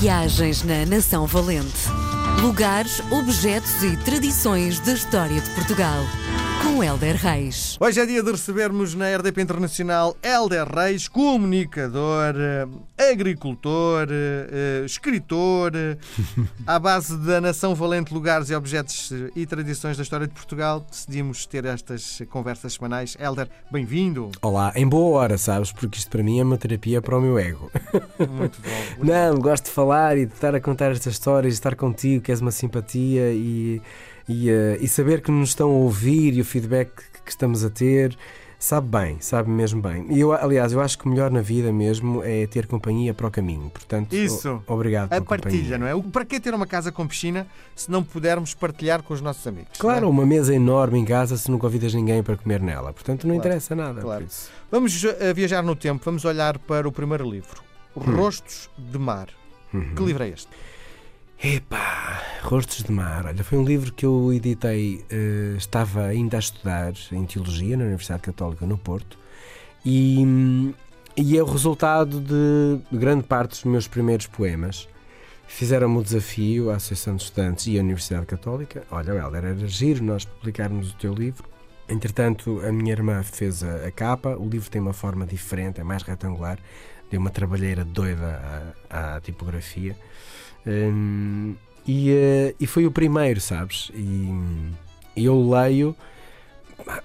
Viagens na Nação Valente. Lugares, objetos e tradições da história de Portugal. Com Helder Reis. Hoje é dia de recebermos na RDP Internacional Helder Reis, comunicador, eh, agricultor, eh, escritor, eh, à base da Nação Valente Lugares e Objetos e Tradições da História de Portugal. Decidimos ter estas conversas semanais. Helder, bem-vindo. Olá, em boa hora, sabes? Porque isto para mim é uma terapia para o meu ego. Muito bom. Não, gosto de falar e de estar a contar estas histórias, de estar contigo, que és uma simpatia e, e, uh, e saber que nos estão a ouvir e o feedback que estamos a ter. Sabe bem, sabe mesmo bem. E eu, aliás, eu acho que o melhor na vida mesmo é ter companhia para o caminho. Portanto, Isso. o- obrigado A pela partilha, companhia. não é? O- Para que ter uma casa com piscina se não pudermos partilhar com os nossos amigos? Claro, não é? uma mesa enorme em casa se nunca convidas ninguém para comer nela. Portanto, não Claro, interessa nada. claro. Vamos uh, viajar no tempo, vamos olhar para o primeiro livro, Hum. Rostos de Mar. Uhum. Que livro é este? Epá, Rostos de Mar. Olha, foi um livro que eu editei, eh, estava ainda a estudar em Teologia na Universidade Católica no Porto e, e é o resultado de grande parte dos meus primeiros poemas. Fizeram-me o desafio, a Associação de Estudantes e a Universidade Católica. Olha, Helder, era giro nós publicarmos o teu livro. Entretanto, a minha irmã fez a, a capa. O livro tem uma forma diferente, é mais retangular. Deu uma trabalheira doida à, à tipografia. Hum, e, eh, e foi o primeiro, sabes? E, eu leio.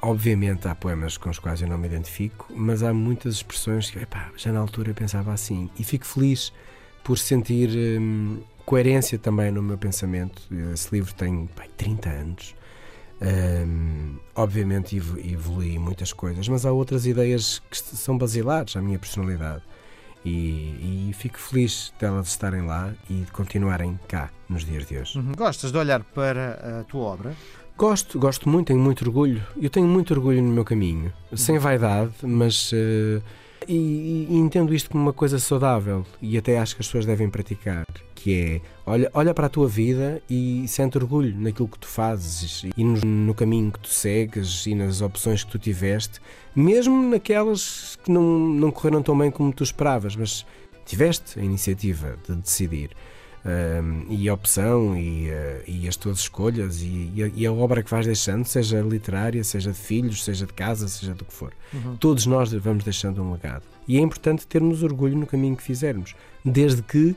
Obviamente há poemas com os quais eu não me identifico, mas há muitas expressões que epá, já na altura eu pensava assim. E fico feliz por sentir hum, coerência também no meu pensamento. Esse livro tem pá, 30 anos. Hum, obviamente evo- evolui muitas coisas, mas há outras ideias que são basilares à minha personalidade. E, e fico feliz delas estarem lá e de continuarem cá nos dias de hoje. Uhum. Gostas de olhar para a tua obra? Gosto, gosto muito, tenho muito orgulho. Eu tenho muito orgulho no meu caminho, sem vaidade, mas. eh, e, e entendo isto como uma coisa saudável e até acho que as pessoas devem praticar, que é olha, olha para a tua vida e sente orgulho naquilo que tu fazes e no, no caminho que tu segues e nas opções que tu tiveste, mesmo naquelas que não, não correram tão bem como tu esperavas, mas tiveste a iniciativa de decidir. Um, e a opção e, uh, e as tuas escolhas e, e a, e a obra que vais deixando, seja literária, seja de filhos, seja de casa, seja do que for. Uhum. Todos nós vamos deixando um legado. E é importante termos orgulho no caminho que fizermos, desde que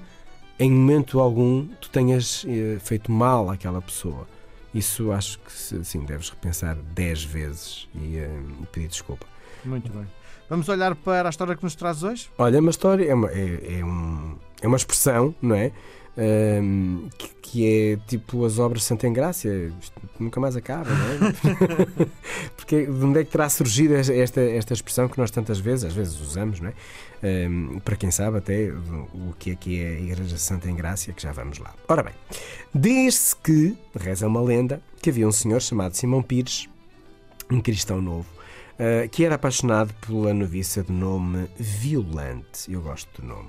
em momento algum tu tenhas eh, feito mal àquela pessoa. Isso acho que sim, deves repensar 10 vezes e eh, pedir desculpa. Muito bem. Vamos olhar para a história que nos traz hoje? Olha, uma história é uma, é, é um, é uma expressão, não é? Ahm, que, que é tipo as obras de Santa Engrácia, isto nunca mais acaba, não é? Porque de onde é que terá surgido esta, esta, expressão que nós tantas vezes, às vezes usamos, não é? Ahm, para quem sabe até o, o que é que é a Igreja de Santa Engrácia, que já vamos lá. Ora bem, diz-se que, reza uma lenda, que havia um senhor chamado Simão Pires, um cristão novo, Uh, que era apaixonado pela noviça de nome Violante. Eu gosto do nome.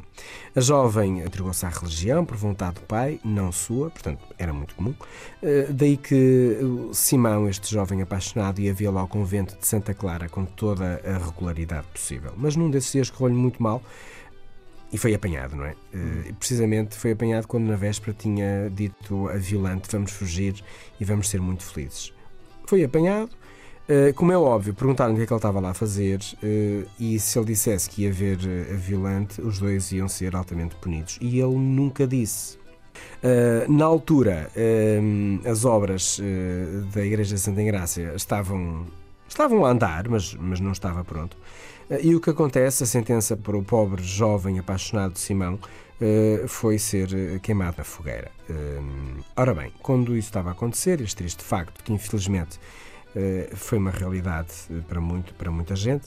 A jovem entregou-se à religião por vontade do pai, não sua, portanto era muito comum. Uh, daí que Simão, este jovem apaixonado, ia vê-lo ao convento de Santa Clara com toda a regularidade possível. Mas num desses dias correu-lhe muito mal. E foi apanhado, não é? Uh, precisamente foi apanhado quando na véspera tinha dito a Violante: Vamos fugir e vamos ser muito felizes. Foi apanhado, Uh, como é óbvio, perguntaram o que é que ele estava lá a fazer uh, e se ele dissesse que ia ver uh, a Violante, os dois iam ser altamente punidos. E ele nunca disse. na altura, as obras da Igreja de Santa Engrácia estavam, estavam a andar, mas, mas não estava pronto. e o que acontece, a sentença para o pobre jovem apaixonado Simão foi ser queimado na fogueira. ora bem, quando isso estava a acontecer, este triste facto que infelizmente Uh, foi uma realidade para, muito, para muita gente.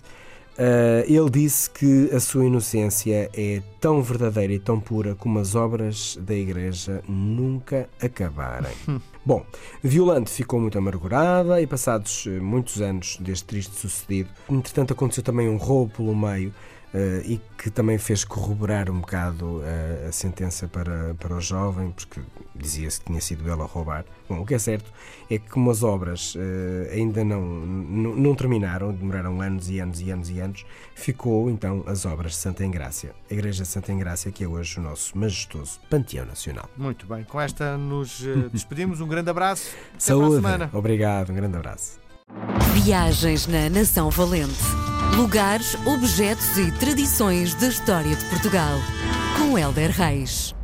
Uh, ele disse que a sua inocência é tão verdadeira e tão pura como as obras da Igreja nunca acabarem. Bom, Violante ficou muito amargurada e, passados muitos anos deste triste sucedido, entretanto aconteceu também um roubo pelo meio. Uh, e que também fez corroborar um bocado uh, a sentença para, para o jovem, porque dizia-se que tinha sido ela a roubar. Bom, o que é certo é que, como as obras uh, ainda não, não, terminaram, demoraram anos e anos e anos e anos, ficou então as obras de Santa Engrácia. A Igreja de Santa Engrácia, que é hoje o nosso majestoso Panteão Nacional. Muito bem, com esta nos despedimos. Um grande abraço. Até Saúde. Obrigado, um grande abraço. Viagens na Nação Valente. Lugares, objetos e tradições da história de Portugal. Com Helder Reis.